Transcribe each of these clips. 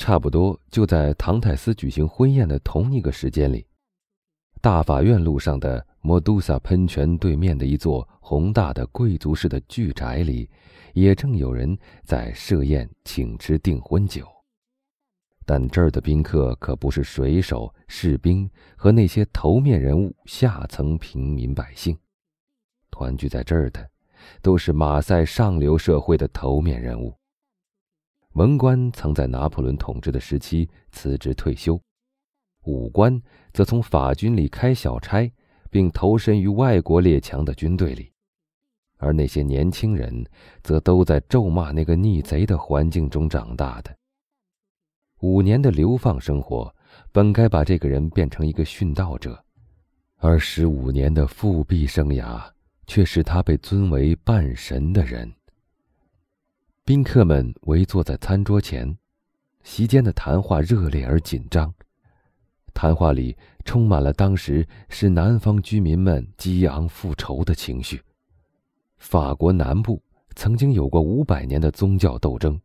差不多就在唐泰斯举行婚宴的同一个时间里，大法院路上的摩都萨喷泉对面的一座宏大的贵族式的巨宅里，也正有人在设宴请吃订婚酒。但这儿的宾客可不是水手、士兵和那些头面人物下层平民百姓，团聚在这儿的，都是马赛上流社会的头面人物。文官曾在拿破仑统治的时期辞职退休，武官则从法军里开小差，并投身于外国列强的军队里，而那些年轻人则都在咒骂那个逆贼的环境中长大的。五年的流放生活本该把这个人变成一个殉道者，而十五年的复辟生涯却使他被尊为半神的人。宾客们围坐在餐桌前，席间的谈话热烈而紧张。谈话里充满了当时使南方居民们激昂复仇的情绪。法国南部曾经有过五百年的宗教斗争，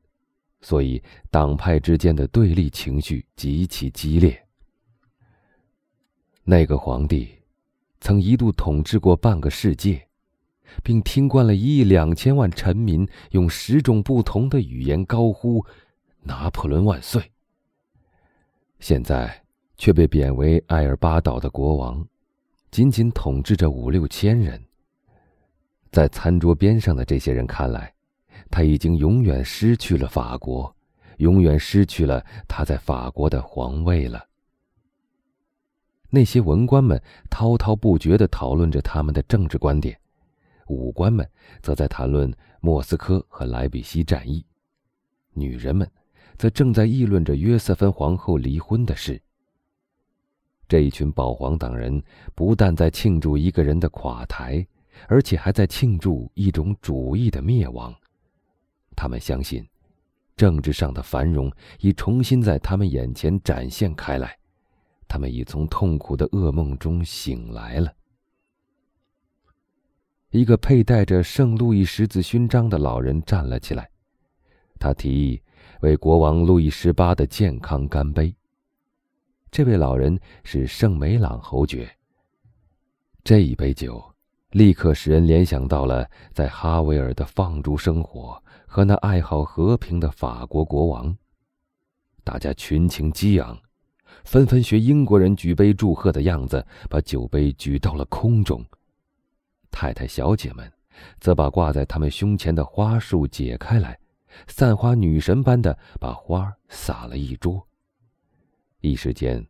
所以党派之间的对立情绪极其激烈。那个皇帝曾一度统治过半个世界。并听惯了一亿两千万臣民用十种不同的语言高呼“拿破仑万岁”。现在却被贬为埃尔巴岛的国王，仅仅统治着五六千人。在餐桌边上的这些人看来，他已经永远失去了法国，永远失去了他在法国的皇位了。那些文官们滔滔不绝地讨论着他们的政治观点。武官们则在谈论莫斯科和莱比锡战役，女人们则正在议论着约瑟芬皇后离婚的事。这一群保皇党人不但在庆祝一个人的垮台，而且还在庆祝一种主义的灭亡。他们相信，政治上的繁荣已重新在他们眼前展现开来，他们已从痛苦的噩梦中醒来了。一个佩戴着圣路易十字勋章的老人站了起来，他提议为国王路易十八的健康干杯。这位老人是圣梅朗侯爵。这一杯酒立刻使人联想到了在哈维尔的放逐生活和那爱好和平的法国国王。大家群情激昂，纷纷学英国人举杯祝贺的样子，把酒杯举到了空中。太太、小姐们，则把挂在他们胸前的花束解开来，散花女神般的把花撒了一桌。一时间，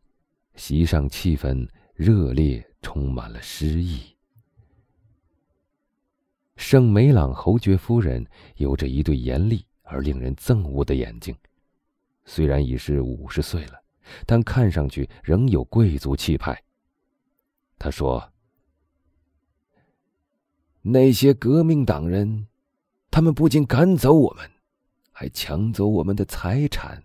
席上气氛热烈，充满了诗意。圣梅朗侯爵夫人有着一对严厉而令人憎恶的眼睛，虽然已是五十岁了，但看上去仍有贵族气派。他说。那些革命党人，他们不仅赶走我们，还抢走我们的财产。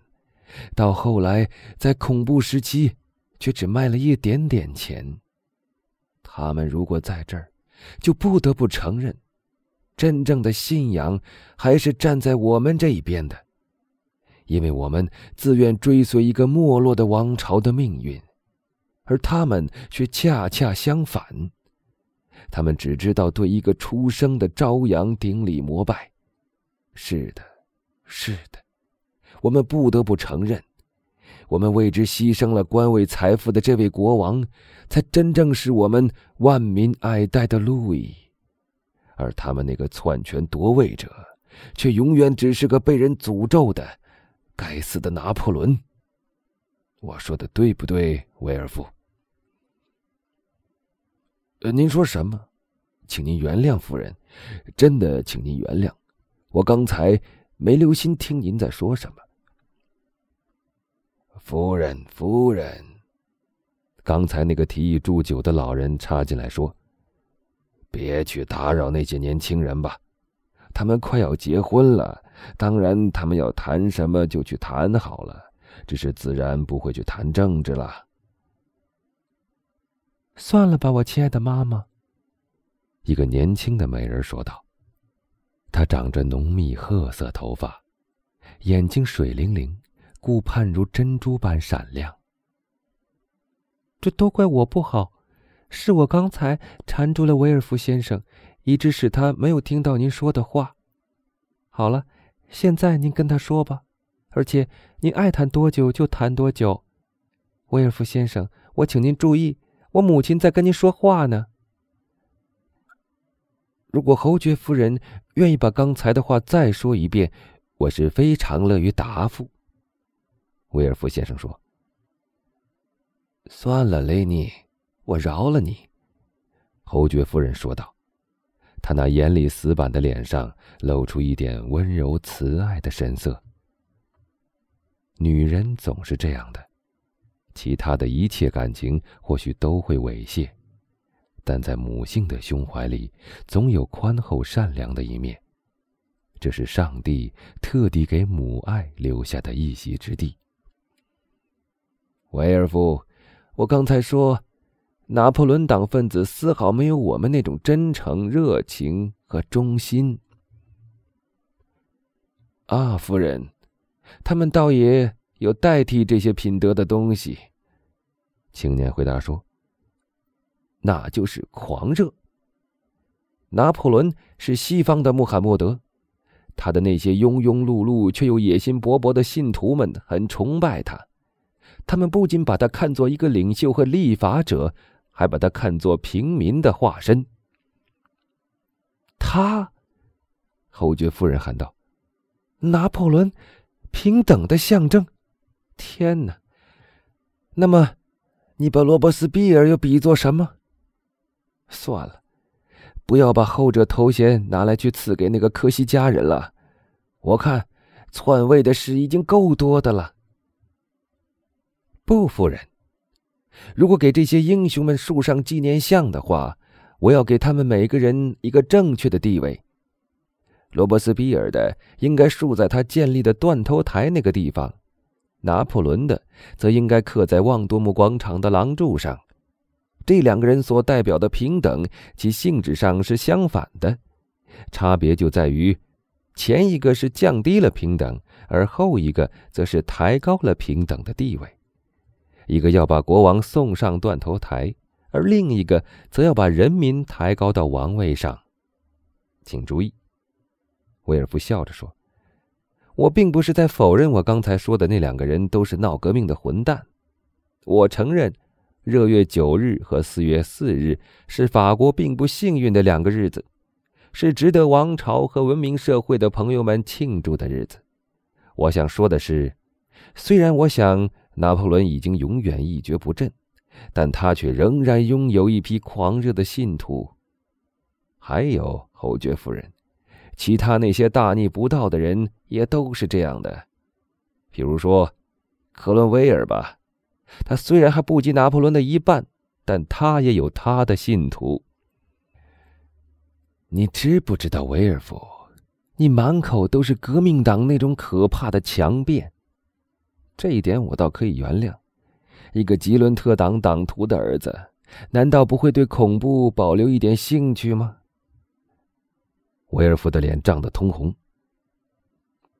到后来，在恐怖时期，却只卖了一点点钱。他们如果在这儿，就不得不承认，真正的信仰还是站在我们这一边的，因为我们自愿追随一个没落的王朝的命运，而他们却恰恰相反。他们只知道对一个出生的朝阳顶礼膜拜。是的，是的，我们不得不承认，我们为之牺牲了官位、财富的这位国王，才真正是我们万民爱戴的路易，而他们那个篡权夺位者，却永远只是个被人诅咒的该死的拿破仑。我说的对不对，威尔夫？呃，您说什么？请您原谅夫人，真的，请您原谅，我刚才没留心听您在说什么。夫人，夫人，刚才那个提议祝酒的老人插进来说：“别去打扰那些年轻人吧，他们快要结婚了。当然，他们要谈什么就去谈好了，只是自然不会去谈政治了。”算了吧，我亲爱的妈妈。”一个年轻的美人说道。她长着浓密褐色头发，眼睛水灵灵，顾盼如珍珠般闪亮。这都怪我不好，是我刚才缠住了威尔福先生，以致使他没有听到您说的话。好了，现在您跟他说吧，而且您爱谈多久就谈多久。威尔夫先生，我请您注意，我母亲在跟您说话呢。如果侯爵夫人愿意把刚才的话再说一遍，我是非常乐于答复。威尔夫先生说。算了，雷尼，我饶了你。”侯爵夫人说道，她那严厉死板的脸上露出一点温柔慈爱的神色。女人总是这样的，其他的一切感情或许都会猥亵，但在母性的胸怀里，总有宽厚善良的一面。这是上帝特地给母爱留下的一席之地。维尔夫。我刚才说，拿破仑党分子丝毫没有我们那种真诚、热情和忠心。啊，夫人，他们倒也有代替这些品德的东西。青年回答说：“那就是狂热。拿破仑是西方的穆罕默德，他的那些庸庸碌碌却又野心勃勃的信徒们很崇拜他。”他们不仅把他看作一个领袖和立法者，还把他看作平民的化身。他，侯爵夫人喊道：“拿破仑，平等的象征！天哪！那么，你把罗伯斯庇尔又比作什么？算了，不要把后者头衔拿来去赐给那个科西嘉人了。我看，篡位的事已经够多的了。”不，夫人。如果给这些英雄们竖上纪念像的话，我要给他们每个人一个正确的地位。罗伯斯比尔的应该竖在他建立的断头台那个地方，拿破仑的则应该刻在旺多姆广场的廊柱上。这两个人所代表的平等，其性质上是相反的，差别就在于，前一个是降低了平等，而后一个则是抬高了平等的地位。一个要把国王送上断头台，而另一个则要把人民抬高到王位上。请注意，威尔夫笑着说：“我并不是在否认我刚才说的那两个人都是闹革命的混蛋。我承认，热月九日和四月四日是法国并不幸运的两个日子，是值得王朝和文明社会的朋友们庆祝的日子。我想说的是，虽然我想。”拿破仑已经永远一蹶不振，但他却仍然拥有一批狂热的信徒。还有侯爵夫人，其他那些大逆不道的人也都是这样的。比如说，克伦威尔吧，他虽然还不及拿破仑的一半，但他也有他的信徒。你知不知道，威尔夫，你满口都是革命党那种可怕的强辩。这一点我倒可以原谅，一个吉伦特党党徒的儿子，难道不会对恐怖保留一点兴趣吗？威尔夫的脸涨得通红。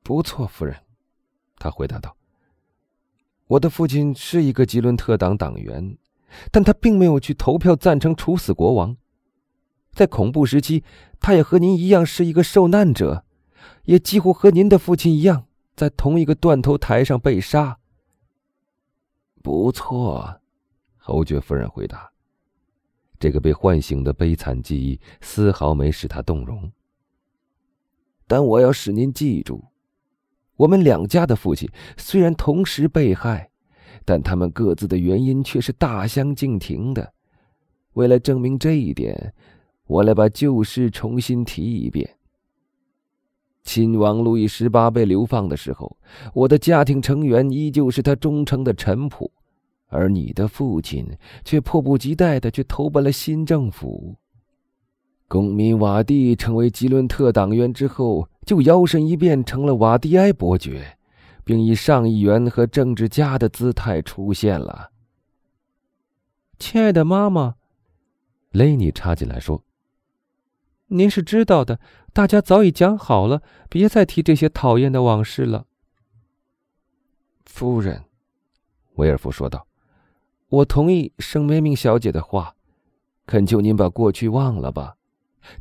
不错，夫人，他回答道：“我的父亲是一个吉伦特党党员，但他并没有去投票赞成处死国王。在恐怖时期，他也和您一样是一个受难者，也几乎和您的父亲一样。”在同一个断头台上被杀。不错，侯爵夫人回答。这个被唤醒的悲惨记忆丝毫没使他动容。但我要使您记住，我们两家的父亲虽然同时被害，但他们各自的原因却是大相径庭的。为了证明这一点，我来把旧事重新提一遍。亲王路易十八被流放的时候，我的家庭成员依旧是他忠诚的臣仆，而你的父亲却迫不及待的去投奔了新政府。公民瓦蒂成为吉伦特党员之后，就摇身一变成了瓦蒂埃伯爵，并以上议员和政治家的姿态出现了。亲爱的妈妈，雷尼插进来说。您是知道的，大家早已讲好了，别再提这些讨厌的往事了。夫人，威尔夫说道：“我同意圣梅明小姐的话，恳求您把过去忘了吧。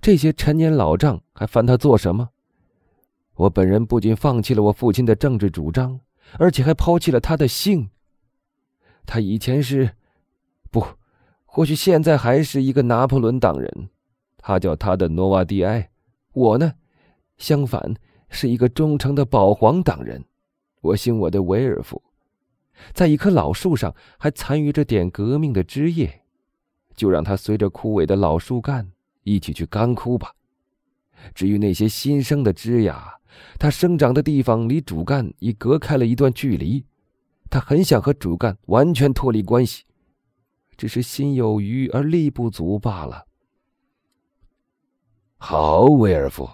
这些陈年老账还烦他做什么？我本人不仅放弃了我父亲的政治主张，而且还抛弃了他的姓。他以前是，不，或许现在还是一个拿破仑党人。他叫他的诺瓦蒂埃。我呢，相反是一个忠诚的保皇党人。”我姓我的维尔夫，在一棵老树上还残余着点革命的枝叶，就让它随着枯萎的老树干一起去干枯吧。至于那些新生的枝桠，它生长的地方离主干已隔开了一段距离，它很想和主干完全脱离关系，只是心有余而力不足罢了。好，威尔夫，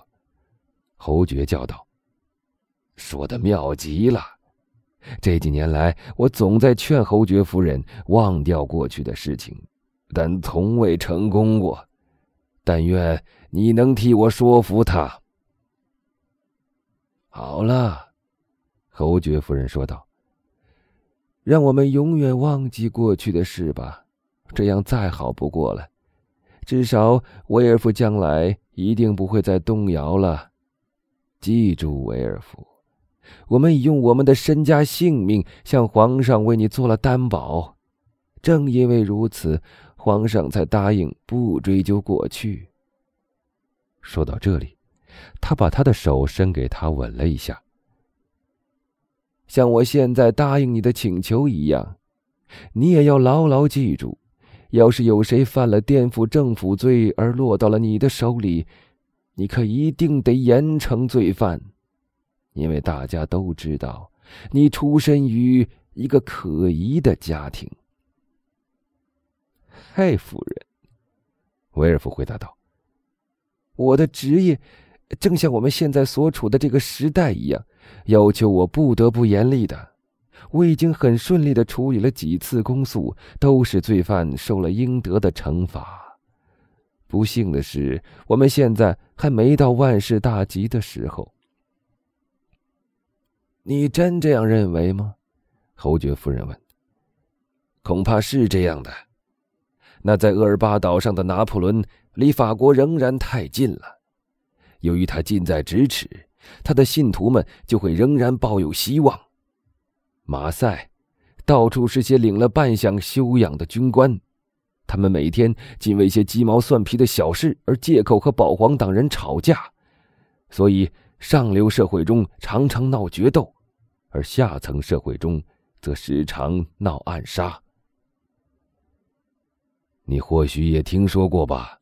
侯爵叫道。说的妙极了！这几年来，我总在劝侯爵夫人忘掉过去的事情，但从未成功过。但愿你能替我说服他。好了，侯爵夫人说道：“让我们永远忘记过去的事吧，这样再好不过了。至少威尔夫将来一定不会再动摇了。记住，威尔夫。”我们已用我们的身家性命向皇上为你做了担保，正因为如此，皇上才答应不追究过去。说到这里，他把他的手伸给他吻了一下，像我现在答应你的请求一样，你也要牢牢记住：要是有谁犯了颠覆政府罪而落到了你的手里，你可一定得严惩罪犯。因为大家都知道，你出身于一个可疑的家庭。太，夫人，威尔夫回答道：“我的职业，正像我们现在所处的这个时代一样，要求我不得不严厉的。我已经很顺利的处理了几次公诉，都是罪犯受了应得的惩罚。不幸的是，我们现在还没到万事大吉的时候。”你真这样认为吗？侯爵夫人问。恐怕是这样的。那在厄尔巴岛上的拿破仑离法国仍然太近了。由于他近在咫尺，他的信徒们就会仍然抱有希望。马赛，到处是些领了半饷修养的军官，他们每天仅为些鸡毛蒜皮的小事而借口和保皇党人吵架，所以上流社会中常常闹决斗。而下层社会中，则时常闹暗杀。你或许也听说过吧？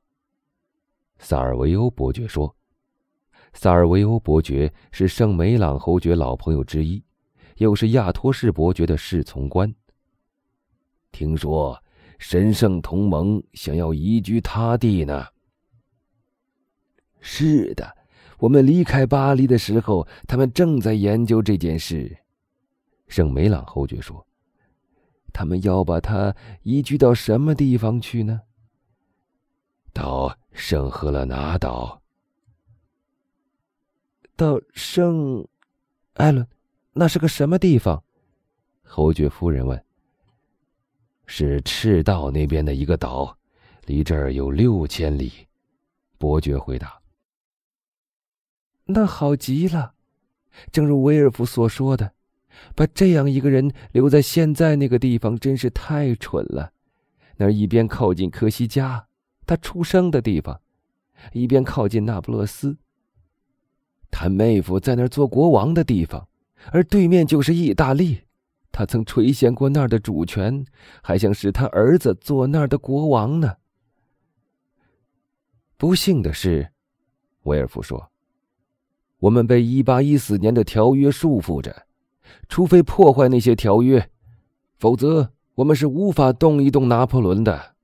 萨尔维欧伯爵说：“萨尔维欧伯爵是圣梅朗侯爵老朋友之一，又是亚托士伯爵的侍从官。听说神圣同盟想要移居他地呢。”是的，我们离开巴黎的时候，他们正在研究这件事。圣梅朗侯爵说：“他们要把他移居到什么地方去呢？”到圣赫勒拿岛。到圣艾伦，那是个什么地方？侯爵夫人问。“是赤道那边的一个岛，离这儿有六千里。”伯爵回答。“那好极了，正如威尔夫所说的。”把这样一个人留在现在那个地方，真是太蠢了。那一边靠近科西嘉，他出生的地方，一边靠近那不勒斯，他妹夫在那儿做国王的地方，而对面就是意大利，他曾垂涎过那儿的主权，还想使他儿子做那儿的国王呢。不幸的是，威尔夫说：“我们被一八一四年的条约束缚着。”除非破坏那些条约，否则我们是无法动一动拿破仑的。